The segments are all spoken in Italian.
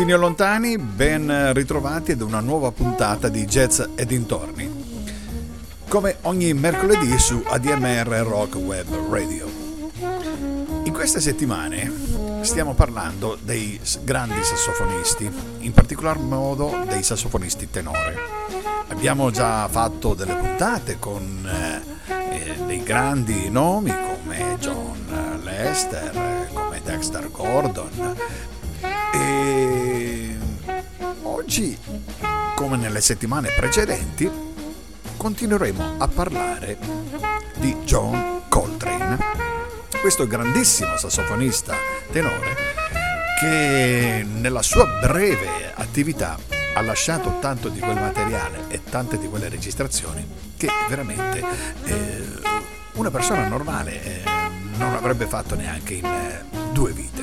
Vicini o lontani, ben ritrovati ad una nuova puntata di Jazz e dintorni. Come ogni mercoledì su ADMR Rock Web Radio. In queste settimane stiamo parlando dei grandi sassofonisti, in particolar modo dei sassofonisti tenore. Abbiamo già fatto delle puntate con eh, dei grandi nomi come John Lester, come Dexter Gordon, e oggi, come nelle settimane precedenti, continueremo a parlare di John Coltrane, questo grandissimo sassofonista tenore che nella sua breve attività ha lasciato tanto di quel materiale e tante di quelle registrazioni che veramente eh, una persona normale eh, non avrebbe fatto neanche in eh, due vite.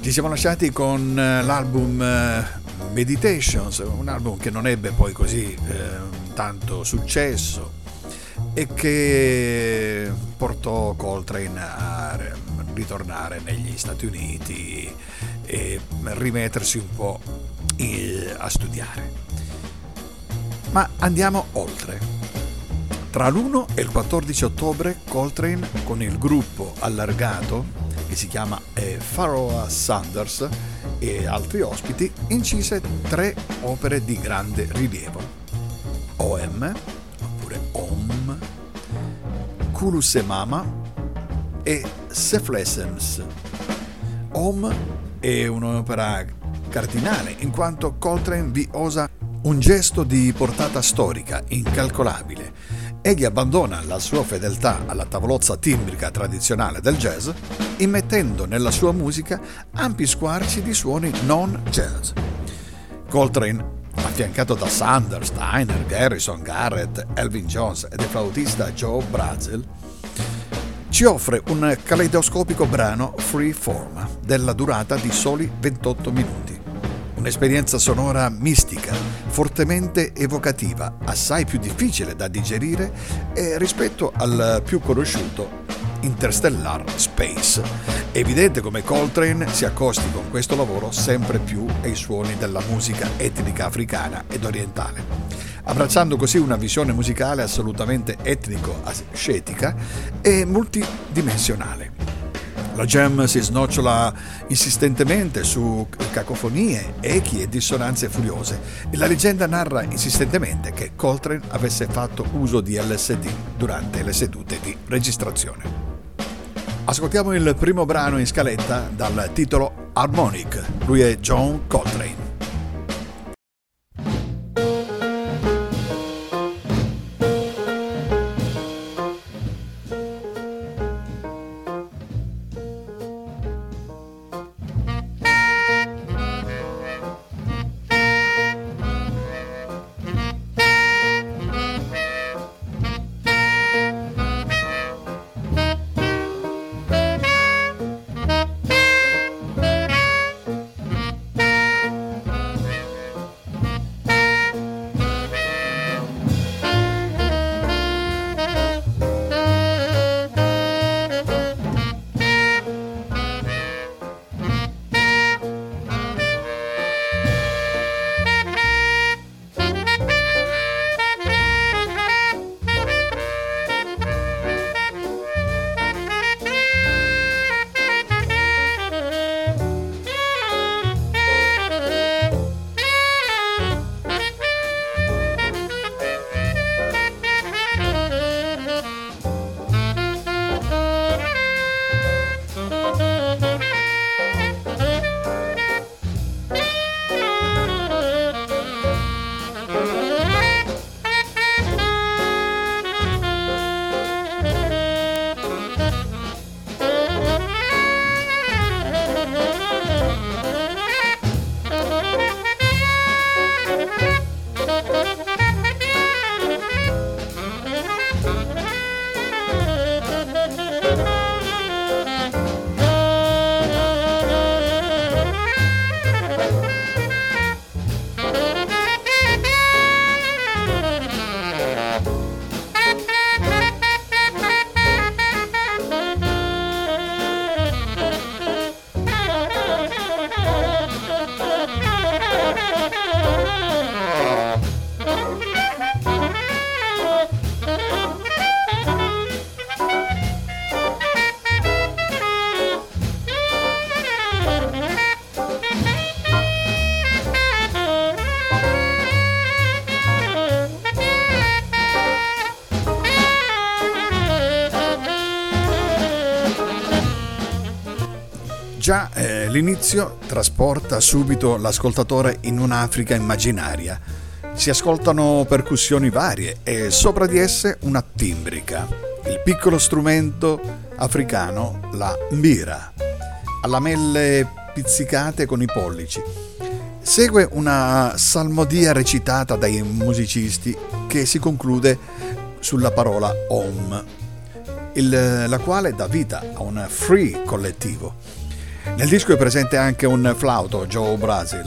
Ci siamo lasciati con eh, l'album eh, Meditations, un album che non ebbe poi così eh, tanto successo e che portò Coltrane a ritornare negli Stati Uniti e rimettersi un po' a studiare. Ma andiamo oltre. Tra l'1 e il 14 ottobre Coltrane con il gruppo allargato che si chiama eh, Pharoah Sanders e altri ospiti, incise tre opere di grande rilievo. OM, oppure OM, Kulusemama e Seflesens. OM è un'opera cardinale in quanto Coltrane vi osa un gesto di portata storica incalcolabile Egli abbandona la sua fedeltà alla tavolozza timbrica tradizionale del jazz, immettendo nella sua musica ampi squarci di suoni non jazz. Coltrane, affiancato da Sanders, Steiner, Garrison, Garrett, Elvin Jones e il flautista Joe Brazel, ci offre un caleidoscopico brano free form della durata di soli 28 minuti. Un'esperienza sonora mistica, fortemente evocativa, assai più difficile da digerire rispetto al più conosciuto Interstellar Space. È evidente come Coltrane si accosti con questo lavoro sempre più ai suoni della musica etnica africana ed orientale, abbracciando così una visione musicale assolutamente etnico-ascetica e multidimensionale. La jam si snocciola insistentemente su cacofonie, echi e dissonanze furiose e la leggenda narra insistentemente che Coltrane avesse fatto uso di LSD durante le sedute di registrazione. Ascoltiamo il primo brano in scaletta dal titolo Harmonic. Lui è John Coltrane. L'inizio trasporta subito l'ascoltatore in un'Africa immaginaria. Si ascoltano percussioni varie e sopra di esse una timbrica, il piccolo strumento africano, la mbira, a lamelle pizzicate con i pollici. Segue una salmodia recitata dai musicisti che si conclude sulla parola Om, il, la quale dà vita a un free collettivo. Nel disco è presente anche un flauto, Joe Brasil,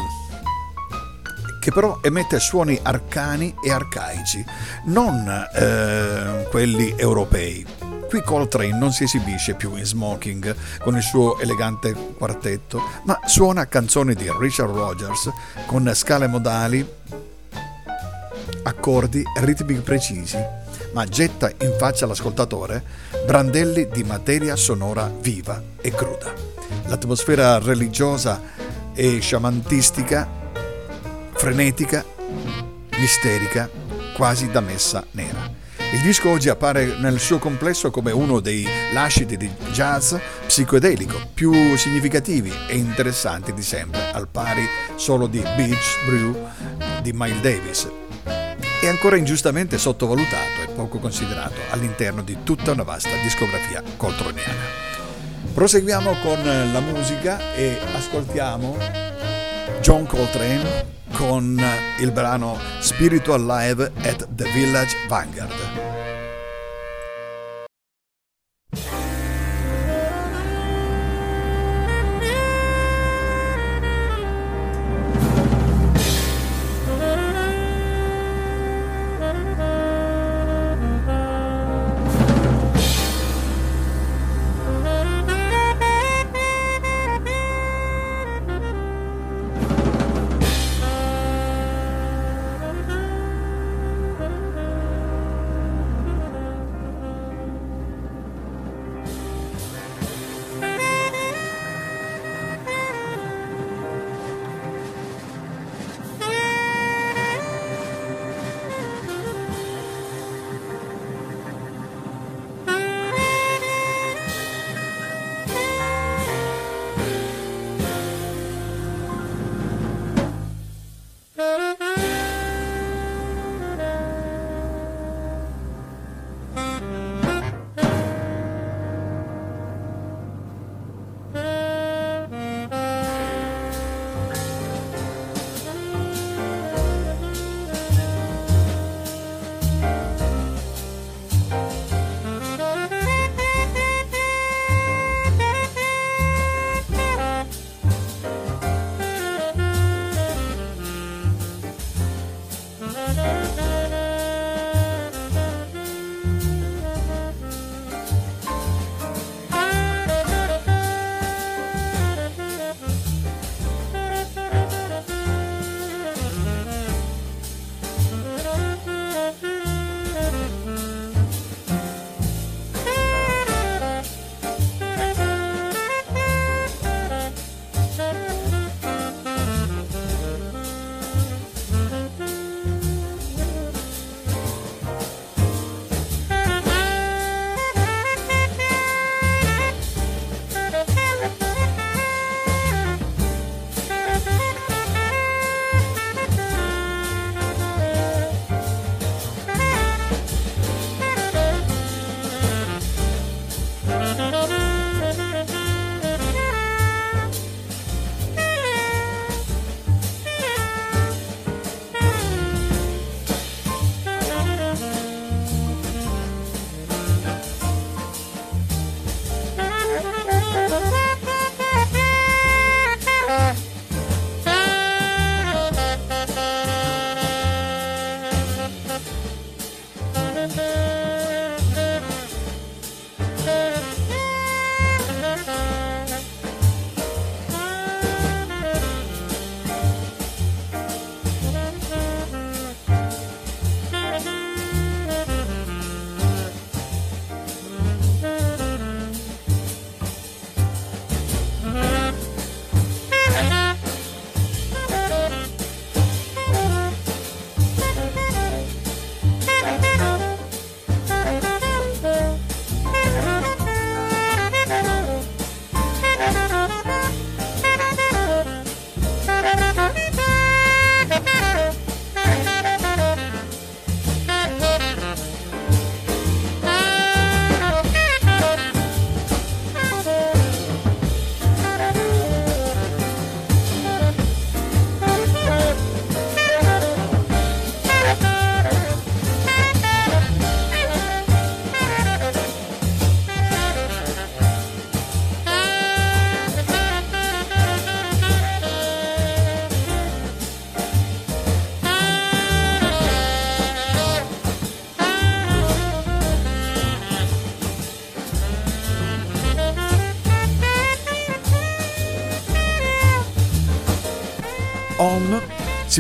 che però emette suoni arcani e arcaici, non eh, quelli europei. Qui Coltrane non si esibisce più in smoking con il suo elegante quartetto, ma suona canzoni di Richard Rogers con scale modali, accordi e ritmi precisi, ma getta in faccia all'ascoltatore brandelli di materia sonora viva e cruda l'atmosfera religiosa e sciamantistica, frenetica, misterica, quasi da messa nera. Il disco oggi appare nel suo complesso come uno dei lasciti di jazz psichedelico più significativi e interessanti di sempre, al pari solo di Beach Brew di Miles Davis, e ancora ingiustamente sottovalutato e poco considerato all'interno di tutta una vasta discografia coltroniana. Proseguiamo con la musica e ascoltiamo John Coltrane con il brano Spiritual Live at the Village Vanguard.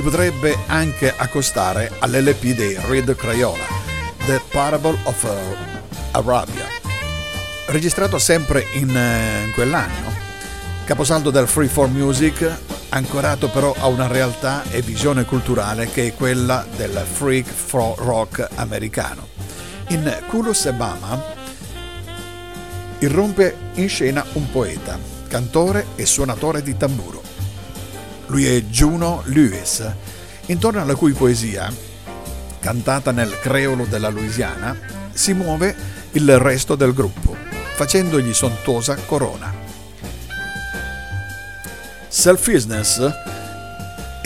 Potrebbe anche accostare all'LP dei Reed Crayola, The Parable of uh, Arabia, registrato sempre in, in quell'anno, caposaldo del Freeform Music, ancorato però a una realtà e visione culturale che è quella del freak rock americano. In Kulus e Bama irrompe in scena un poeta, cantore e suonatore di tamburo. Lui è Juno Lewis, intorno alla cui poesia, cantata nel creolo della Louisiana, si muove il resto del gruppo, facendogli sontuosa corona. Selfishness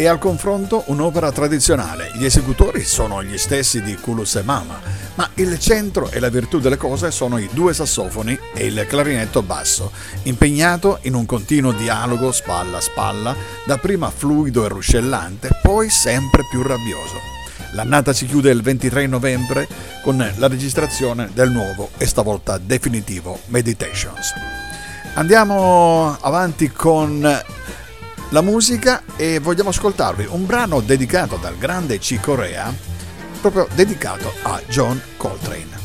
è al confronto un'opera tradizionale. Gli esecutori sono gli stessi di Kulus e Mama, ma il centro e la virtù delle cose sono i due sassofoni e il clarinetto basso, impegnato in un continuo dialogo spalla a spalla, dapprima fluido e ruscellante, poi sempre più rabbioso. L'annata si chiude il 23 novembre con la registrazione del nuovo e stavolta definitivo Meditations. Andiamo avanti con la musica e vogliamo ascoltarvi un brano dedicato dal grande C. Corea, proprio dedicato a John Coltrane.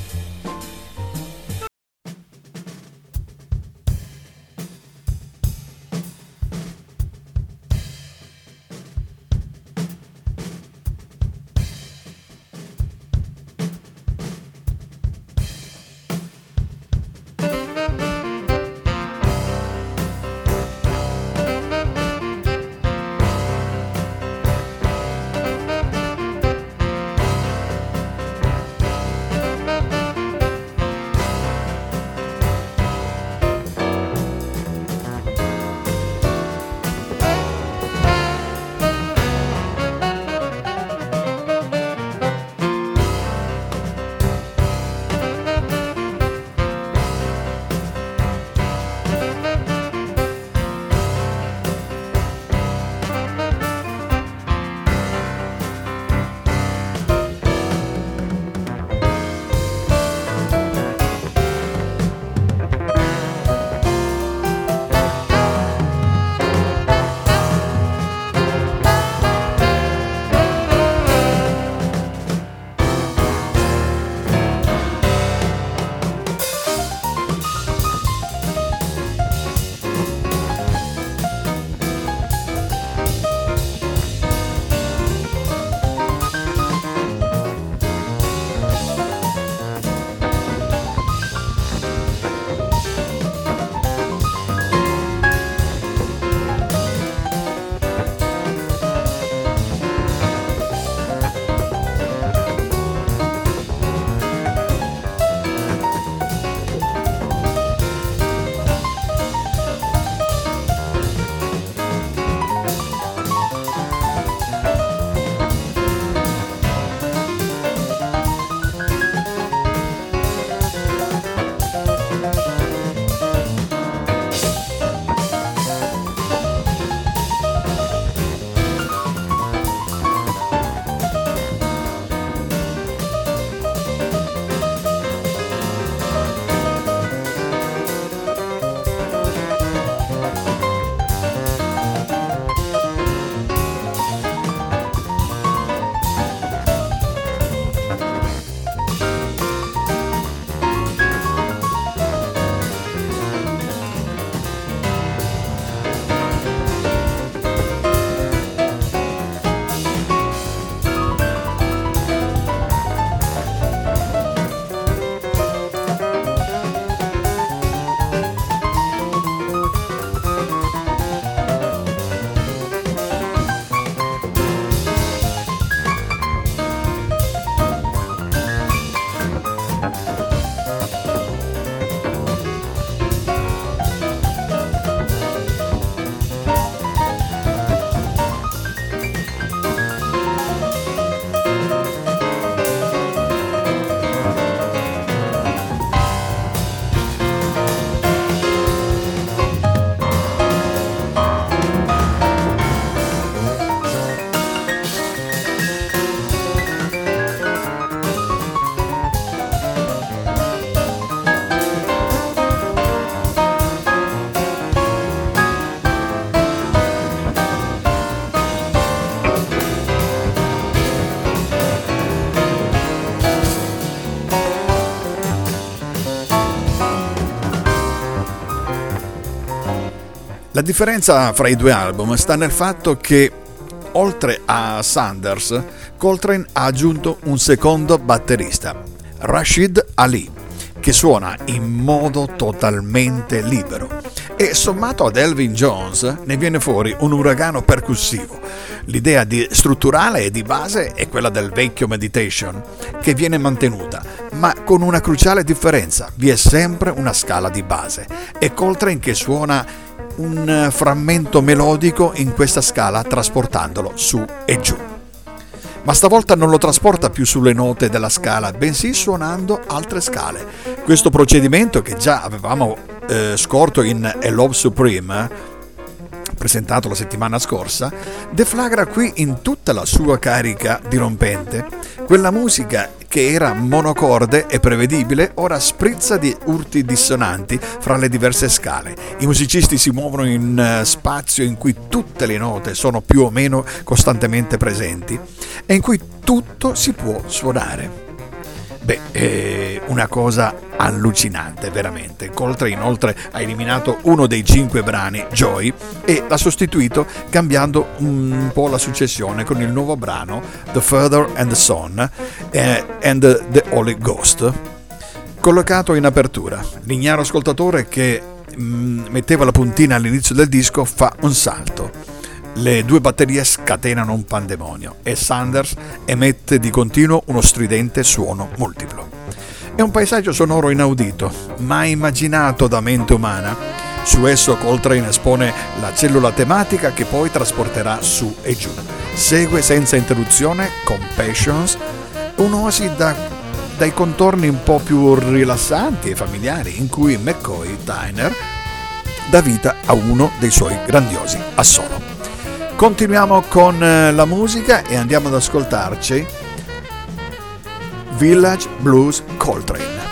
Differenza fra i due album sta nel fatto che oltre a Sanders, Coltrane ha aggiunto un secondo batterista, Rashid Ali, che suona in modo totalmente libero. E sommato ad Elvin Jones ne viene fuori un uragano percussivo. L'idea strutturale e di base è quella del vecchio Meditation, che viene mantenuta, ma con una cruciale differenza, vi è sempre una scala di base. E Coltrane che suona un frammento melodico in questa scala trasportandolo su e giù. Ma stavolta non lo trasporta più sulle note della scala, bensì suonando altre scale. Questo procedimento che già avevamo eh, scorto in A Love Supreme, presentato la settimana scorsa, deflagra qui in tutta la sua carica dirompente quella musica che era monocorde e prevedibile, ora sprizza di urti dissonanti fra le diverse scale. I musicisti si muovono in eh, spazio in cui tutte le note sono più o meno costantemente presenti e in cui tutto si può suonare. Beh, è una cosa allucinante, veramente. Coltrane inoltre ha eliminato uno dei cinque brani, Joy, e l'ha sostituito cambiando un po' la successione con il nuovo brano The Father and the Son eh, and the Holy Ghost, collocato in apertura. L'ignaro ascoltatore che mh, mm, metteva la puntina all'inizio del disco fa un salto le due batterie scatenano un pandemonio e Sanders emette di continuo uno stridente suono multiplo. È un paesaggio sonoro inaudito, mai immaginato da mente umana. Su esso Coltrane espone la cellula tematica che poi trasporterà su e giù. Segue senza interruzione Compassions, un'oasi da, dai contorni un po' più rilassanti e familiari in cui McCoy Tyner dà vita a uno dei suoi grandiosi assolo. Continuiamo con eh, la musica e andiamo ad ascoltarci Village Blues Coltrane.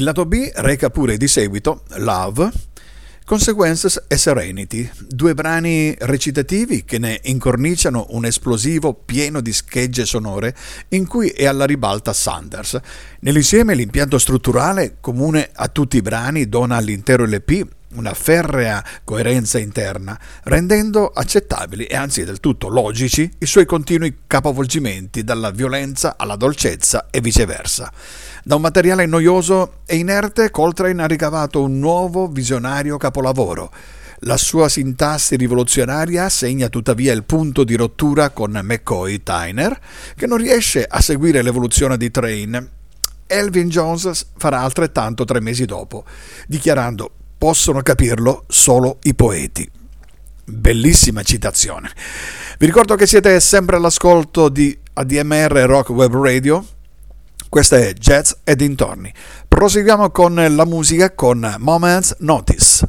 Il lato B reca pure di seguito Love, Consequences e Serenity, due brani recitativi che ne incorniciano un esplosivo pieno di schegge sonore in cui è alla ribalta Sanders. Nell'insieme l'impianto strutturale comune a tutti i brani dona all'intero LP una ferrea coerenza interna, rendendo accettabili e anzi del tutto logici i suoi continui capovolgimenti dalla violenza alla dolcezza e viceversa. Da un materiale noioso e inerte, Coltrane ha ricavato un nuovo visionario capolavoro. La sua sintassi rivoluzionaria segna tuttavia il punto di rottura con McCoy Tyner, che non riesce a seguire l'evoluzione di Train. Elvin Jones farà altrettanto tre mesi dopo, dichiarando possono capirlo solo i poeti. Bellissima citazione. Vi ricordo che siete sempre all'ascolto di ADMR Rock Web Radio questa è Jazz e dintorni. Proseguiamo con la musica con Moments Notice.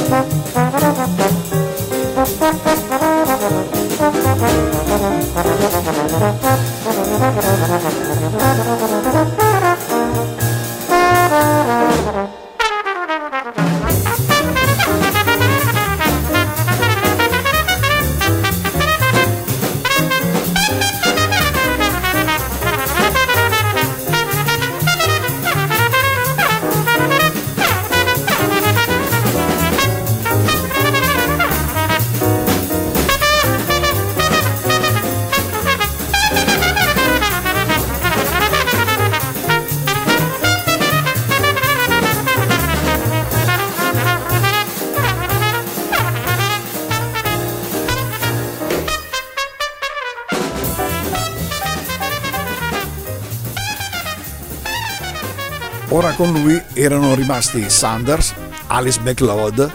Con lui erano rimasti Sanders, Alice McLeod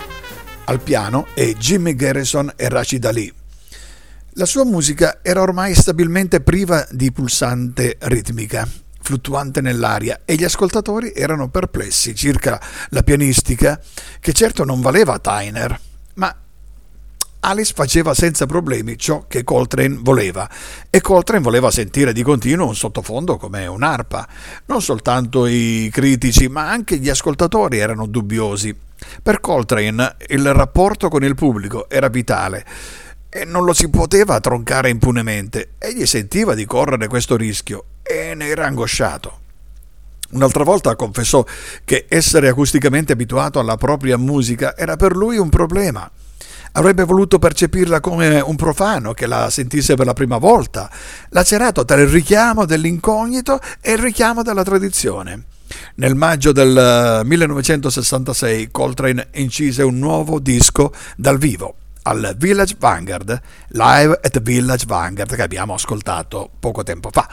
al piano e Jimmy Garrison e Rachid Ali. La sua musica era ormai stabilmente priva di pulsante ritmica, fluttuante nell'aria e gli ascoltatori erano perplessi circa la pianistica che certo non valeva Tyner, ma Alice faceva senza problemi ciò che Coltrane voleva e Coltrane voleva sentire di continuo un sottofondo come un'arpa. Non soltanto i critici ma anche gli ascoltatori erano dubbiosi. Per Coltrane il rapporto con il pubblico era vitale e non lo si poteva troncare impunemente. Egli sentiva di correre questo rischio e ne era angosciato. Un'altra volta confessò che essere acusticamente abituato alla propria musica era per lui un problema. Avrebbe voluto percepirla come un profano che la sentisse per la prima volta, lacerato tra il richiamo dell'incognito e il richiamo della tradizione. Nel maggio del 1966 eh, Coltrane incise un nuovo disco dal vivo al Village Vanguard, Live at Village Vanguard, che abbiamo ascoltato poco tempo fa.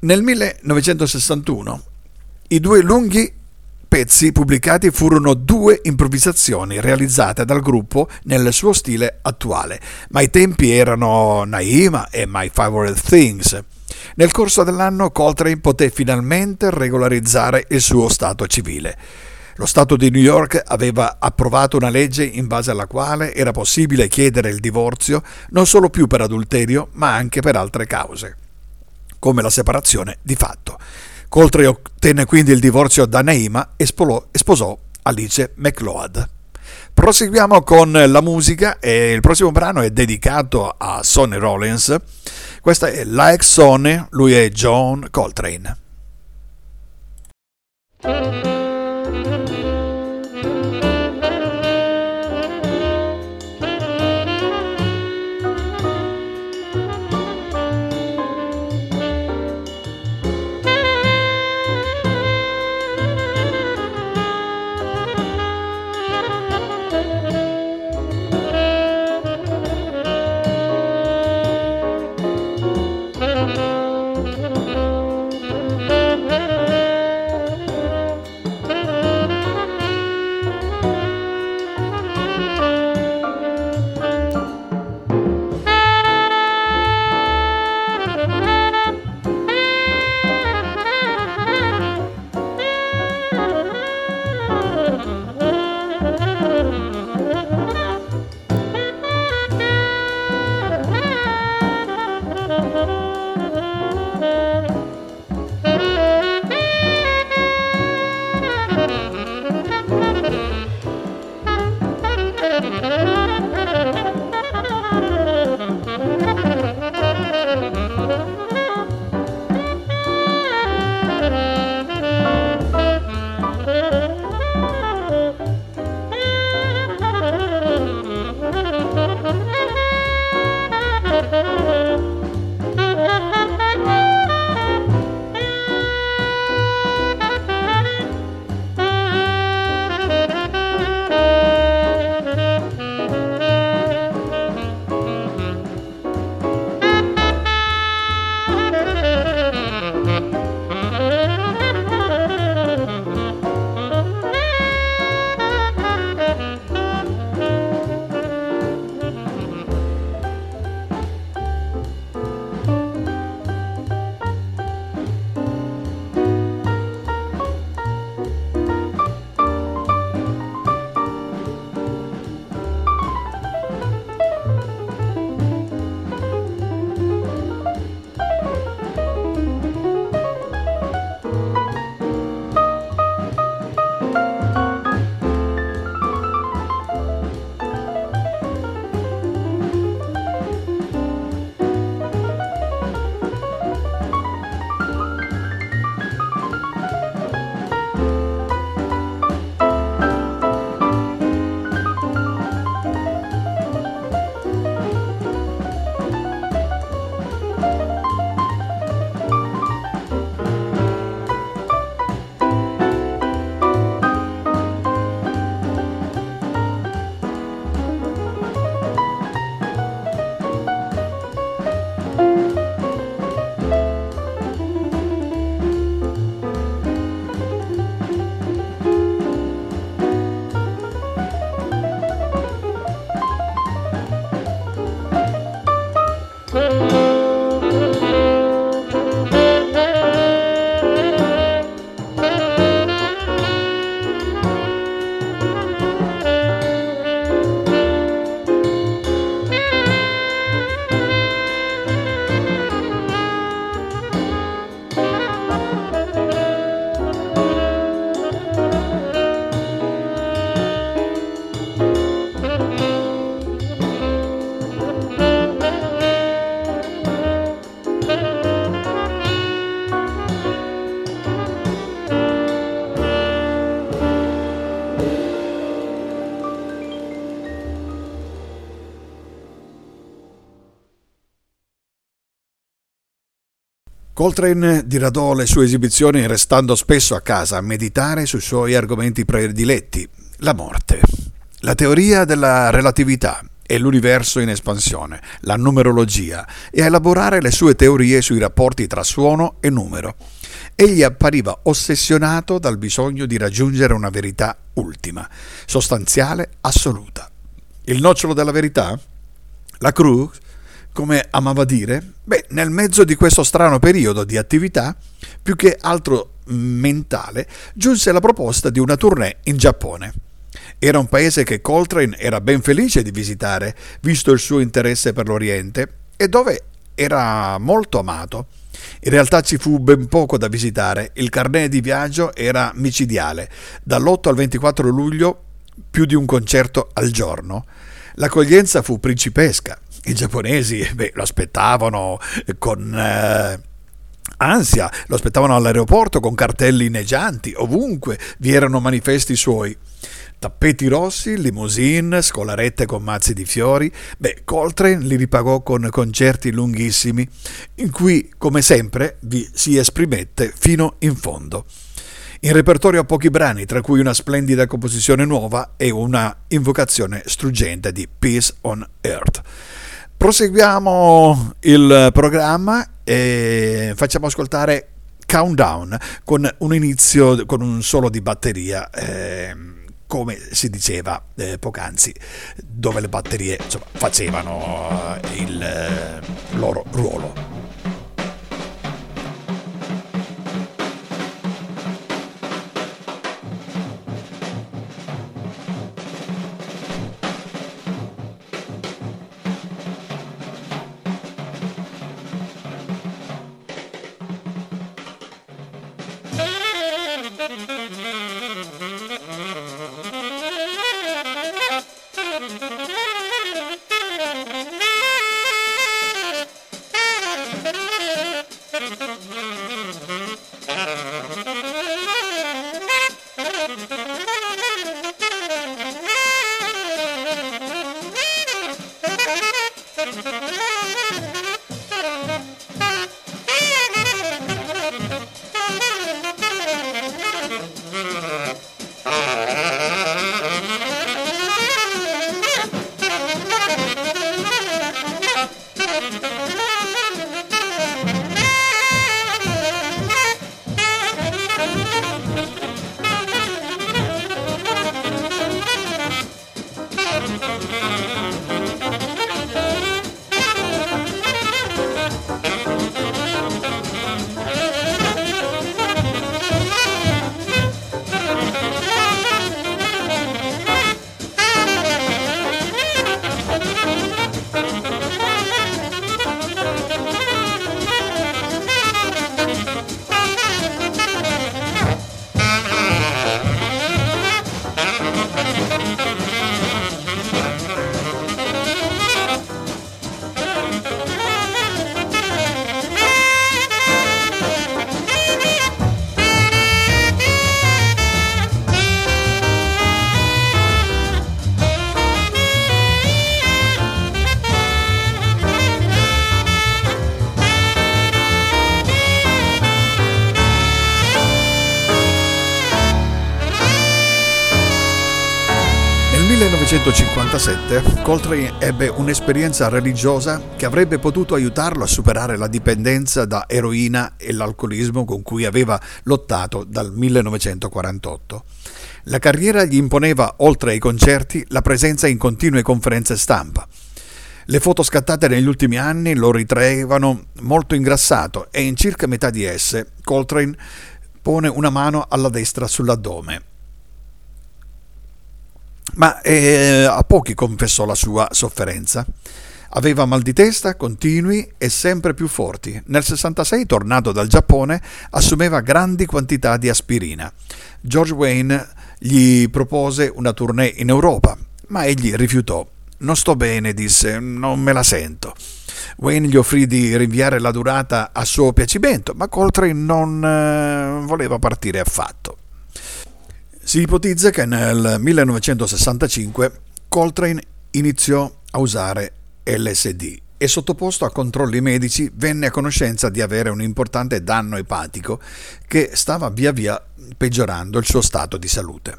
Nel 1961 i due lunghi pezzi pubblicati furono due improvvisazioni realizzate dal gruppo nel suo stile attuale, ma i tempi erano Naima e My Favorite Things. Nel corso dell'anno Coltrane poté finalmente regolarizzare il suo stato civile. Lo Stato di New York aveva approvato una legge in base alla quale era possibile chiedere il divorzio non solo più per adulterio, ma anche per altre cause, come la separazione di fatto. Coltrane ottenne quindi il divorzio da Neima e sposò Alice McLeod. Proseguiamo con la musica e il prossimo brano è dedicato a Sonny Rollins. Questa è Like Sonny, lui è John Coltrane. Coltrane diradò le sue esibizioni restando spesso a casa a meditare sui suoi argomenti prediletti, la morte, la teoria della relatività e l'universo in espansione, la numerologia e a elaborare le sue teorie sui rapporti tra suono e numero. Egli appariva ossessionato dal bisogno di raggiungere una verità ultima, sostanziale, assoluta. Il nocciolo della verità? La Cruz come amava dire, beh, nel mezzo di questo strano periodo di attività, più che altro mentale, giunse la proposta di una tournée in Giappone. Era un paese che Coltrane era ben felice di visitare, visto il suo interesse per l'Oriente, e dove era molto amato. In realtà ci fu ben poco da visitare, il carnet di viaggio era micidiale, dall'8 al 24 luglio più di un concerto al giorno. L'accoglienza fu principesca, i giapponesi beh, lo aspettavano con eh, ansia, lo aspettavano all'aeroporto con cartelli inneggianti, ovunque vi erano manifesti suoi. Tappeti rossi, limousine, scolarette con mazzi di fiori. Beh, Coltrane li ripagò con concerti lunghissimi, in cui, come sempre, vi si esprimette fino in fondo. In repertorio a pochi brani, tra cui una splendida composizione nuova e una invocazione struggente di Peace on Earth. Proseguiamo il programma e facciamo ascoltare Countdown con un inizio, con un solo di batteria. Eh, come si diceva eh, poc'anzi, dove le batterie insomma, facevano eh, il eh, loro ruolo. 1957 Coltrane ebbe un'esperienza religiosa che avrebbe potuto aiutarlo a superare la dipendenza da eroina e l'alcolismo con cui aveva lottato dal 1948. La carriera gli imponeva, oltre ai concerti, la presenza in continue conferenze stampa. Le foto scattate negli ultimi anni lo ritraevano molto ingrassato e in circa metà di esse Coltrane pone una mano alla destra sull'addome ma eh, a pochi confessò la sua sofferenza. Aveva mal di testa continui e sempre più forti. Nel 66, tornato dal Giappone, assumeva grandi quantità di aspirina. George Wayne gli propose una tournée in Europa, ma egli rifiutò. Non sto bene, disse, non me la sento. Wayne gli offrì di rinviare la durata a suo piacimento, ma Coltrane non eh, voleva partire affatto. Si ipotizza che nel 1965 Coltrane iniziò a usare LSD e sottoposto a controlli medici venne a conoscenza di avere un importante danno epatico che stava via via peggiorando il suo stato di salute.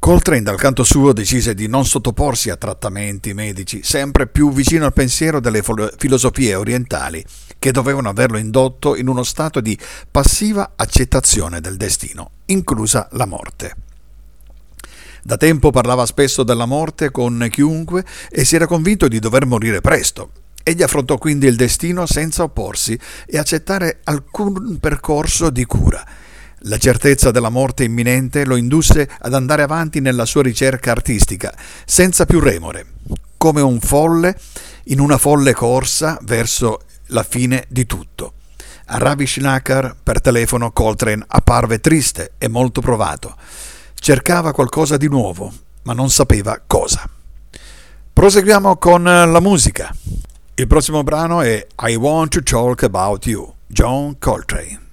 Coltrane dal canto suo decise di non sottoporsi a trattamenti medici, sempre più vicino al pensiero delle filosofie orientali che dovevano averlo indotto in uno stato di passiva accettazione del destino, inclusa la morte. Da tempo parlava spesso della morte con chiunque e si era convinto di dover morire presto. Egli affrontò quindi il destino senza opporsi e accettare alcun percorso di cura la certezza della morte imminente lo indusse ad andare avanti nella sua ricerca artistica, senza più remore, come un folle in una folle corsa verso la fine di tutto. A Ravi Shinakar per telefono Coltrane apparve triste e molto provato. Cercava qualcosa di nuovo, ma non sapeva cosa. Proseguiamo con la musica. Il prossimo brano è I Want to Talk About You, John Coltrane.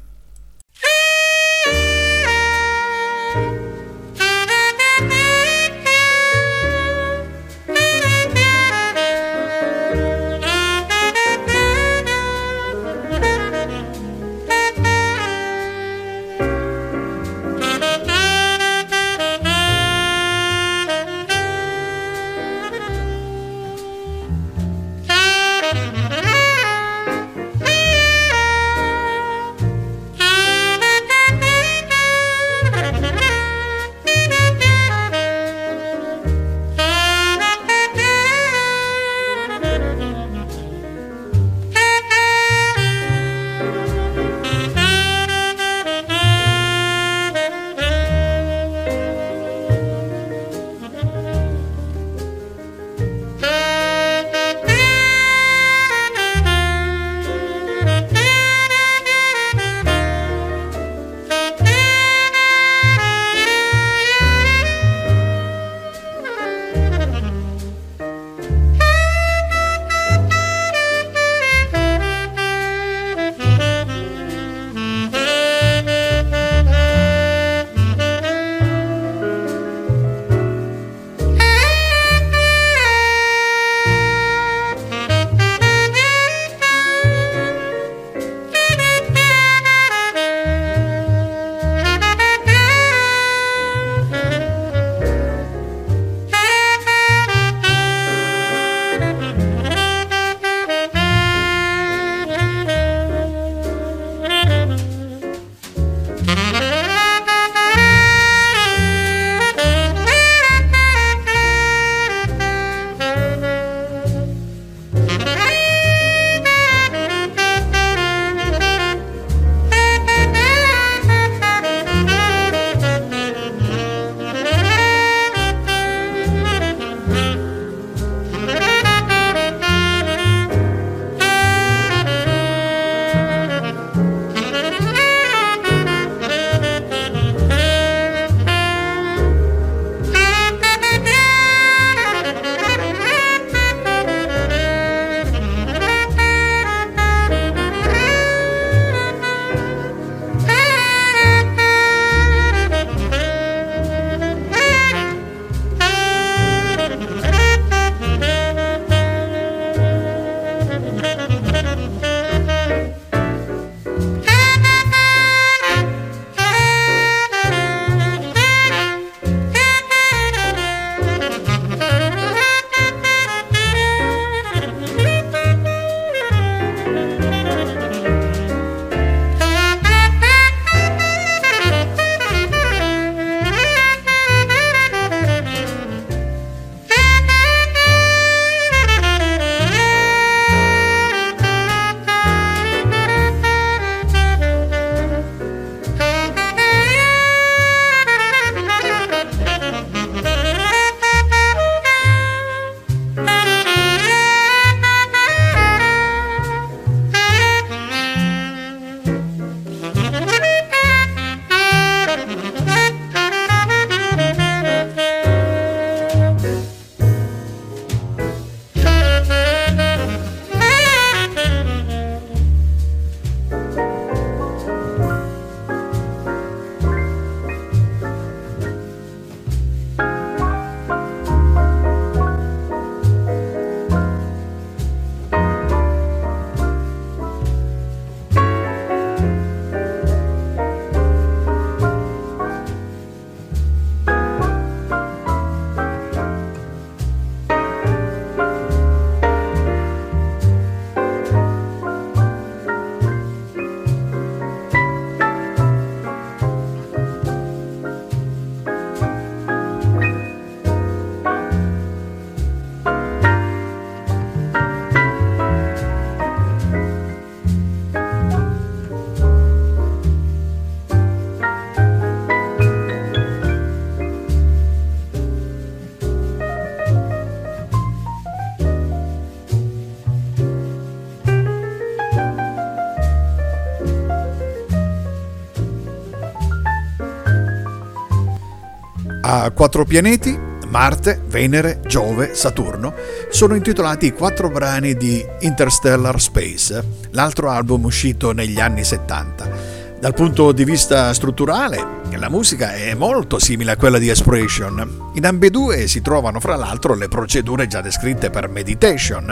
Quattro pianeti, Marte, Venere, Giove, Saturno, sono intitolati i quattro brani di Interstellar Space, l'altro album uscito negli anni 70. Dal punto di vista strutturale, la musica è molto simile a quella di Exploration. In ambedue si trovano fra l'altro le procedure già descritte per Meditation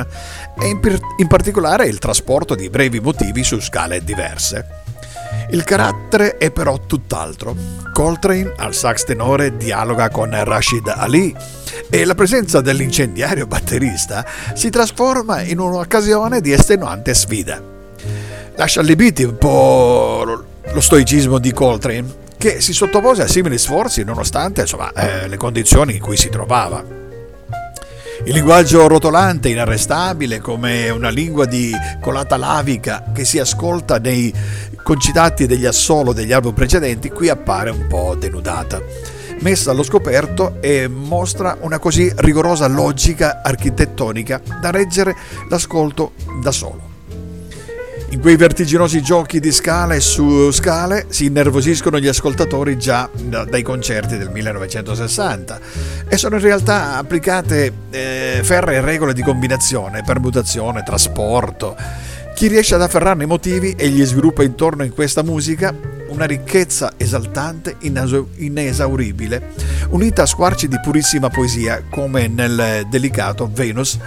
e in, in particolare il trasporto di brevi motivi su scale diverse. Il carattere è però tutt'altro. Coltrane al sax tenore dialoga con Rashid Ali e la presenza dell'incendiario batterista si trasforma in un'occasione di estenuante sfida. Lascia allibiti un po' lo stoicismo di Coltrane, che si sottopose a simili sforzi nonostante insomma, eh, le condizioni in cui si trovava. Il linguaggio rotolante, inarrestabile, come una lingua di colata lavica che si ascolta nei concitati degli assolo degli album precedenti, qui appare un po' denudata. Messa allo scoperto e mostra una così rigorosa logica architettonica da reggere l'ascolto da solo. In quei vertiginosi giochi di scale su scale si innervosiscono gli ascoltatori già dai concerti del 1960 e sono in realtà applicate eh, ferre regole di combinazione, permutazione, trasporto. Chi riesce ad afferrarne i motivi e gli sviluppa intorno in questa musica una ricchezza esaltante, inesauribile, unita a squarci di purissima poesia come nel delicato Venus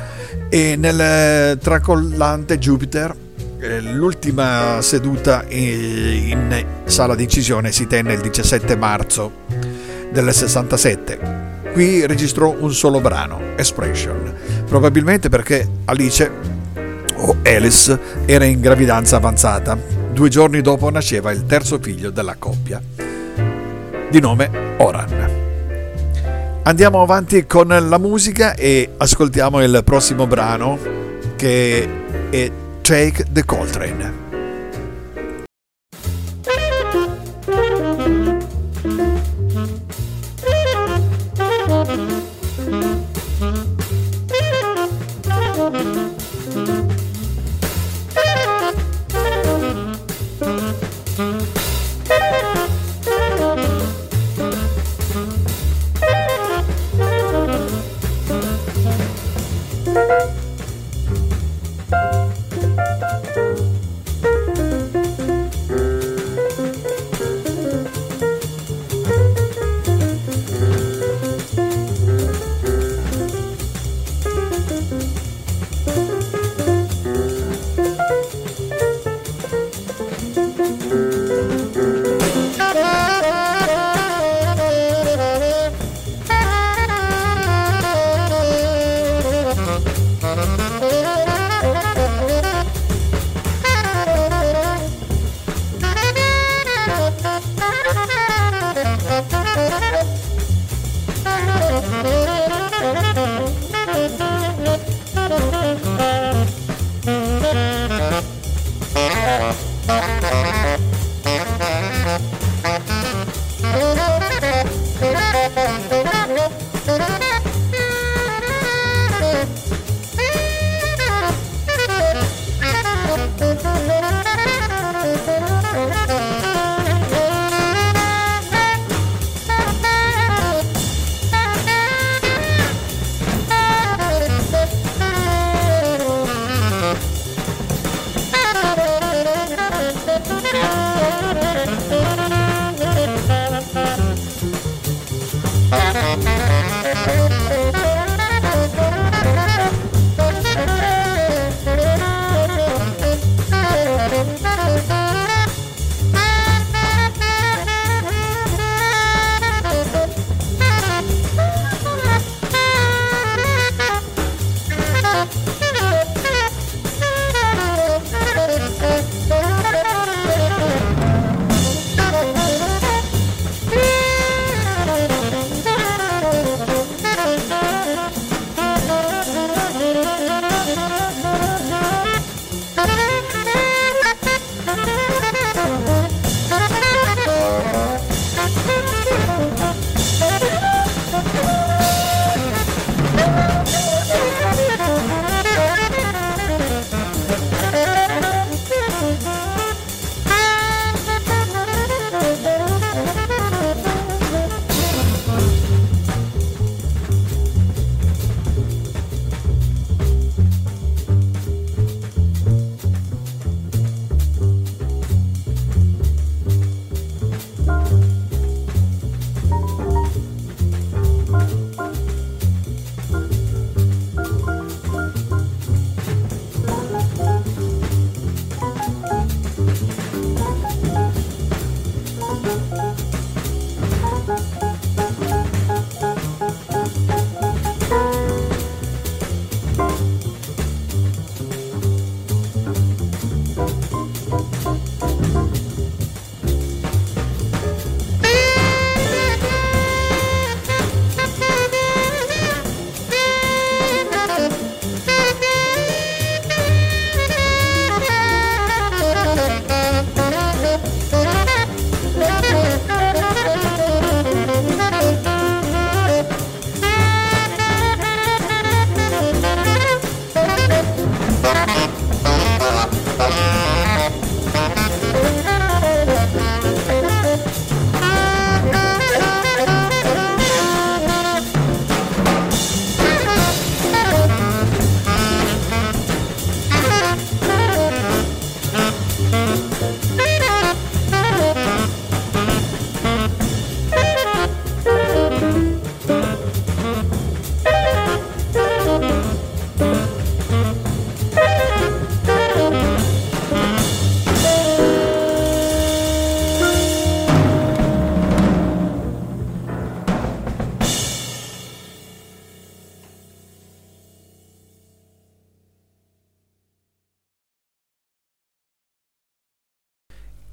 e nel tracollante Jupiter eh, l'ultima seduta in sala di incisione si tenne il 17 marzo del 67. Qui registrò un solo brano, Expression, probabilmente perché Alice o Alice era in gravidanza avanzata. Due giorni dopo nasceva il terzo figlio della coppia, di nome Oran. Andiamo avanti con la musica e ascoltiamo il prossimo brano che è Take the Coltrane.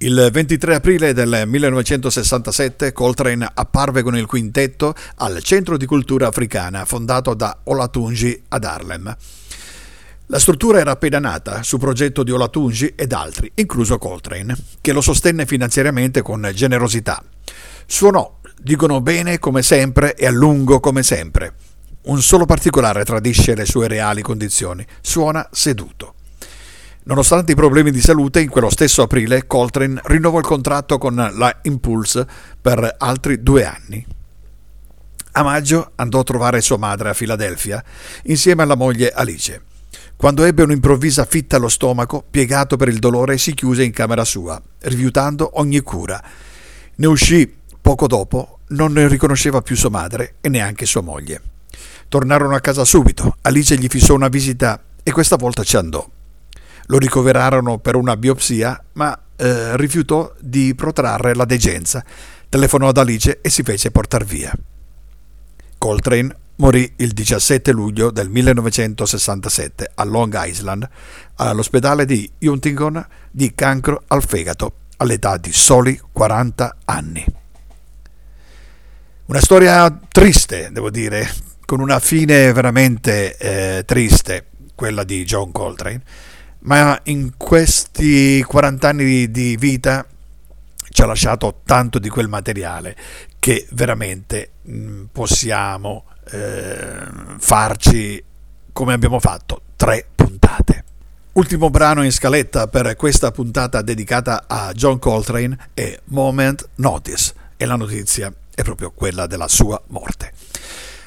Il 23 aprile del 1967 Coltrane apparve con il quintetto al Centro di Cultura Africana fondato da Olatunji ad Harlem. La struttura era appena nata, su progetto di Olatunji ed altri, incluso Coltrane, che lo sostenne finanziariamente con generosità. Suonò, dicono bene come sempre e a lungo come sempre. Un solo particolare tradisce le sue reali condizioni, suona seduto. Nonostante i problemi di salute, in quello stesso aprile Coltrane rinnovò il contratto con la Impulse per altri due anni. A maggio andò a trovare sua madre a Filadelfia insieme alla moglie Alice. Quando ebbe un'improvvisa fitta allo stomaco, piegato per il dolore, si chiuse in camera sua, rifiutando ogni cura. Ne uscì poco dopo, non ne riconosceva più sua madre e neanche sua moglie. Tornarono a casa subito, Alice gli fissò una visita e questa volta ci andò. Lo ricoverarono per una biopsia, ma eh, rifiutò di protrarre la degenza. Telefonò ad Alice e si fece portar via. Coltrane morì il 17 luglio del 1967 a Long Island, all'ospedale di Huntington, di cancro al fegato, all'età di soli 40 anni. Una storia triste, devo dire, con una fine veramente eh, triste, quella di John Coltrane ma in questi 40 anni di vita ci ha lasciato tanto di quel materiale che veramente mm, possiamo eh, farci come abbiamo fatto tre puntate. Ultimo brano in scaletta per questa puntata dedicata a John Coltrane è Moment Notice e la notizia è proprio quella della sua morte.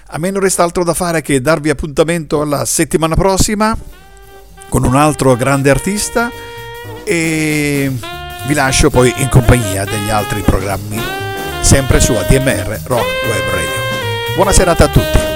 A me non resta altro da fare che darvi appuntamento alla settimana prossima con un altro grande artista e vi lascio poi in compagnia degli altri programmi sempre su ADMR Rock Web Radio. Buona serata a tutti.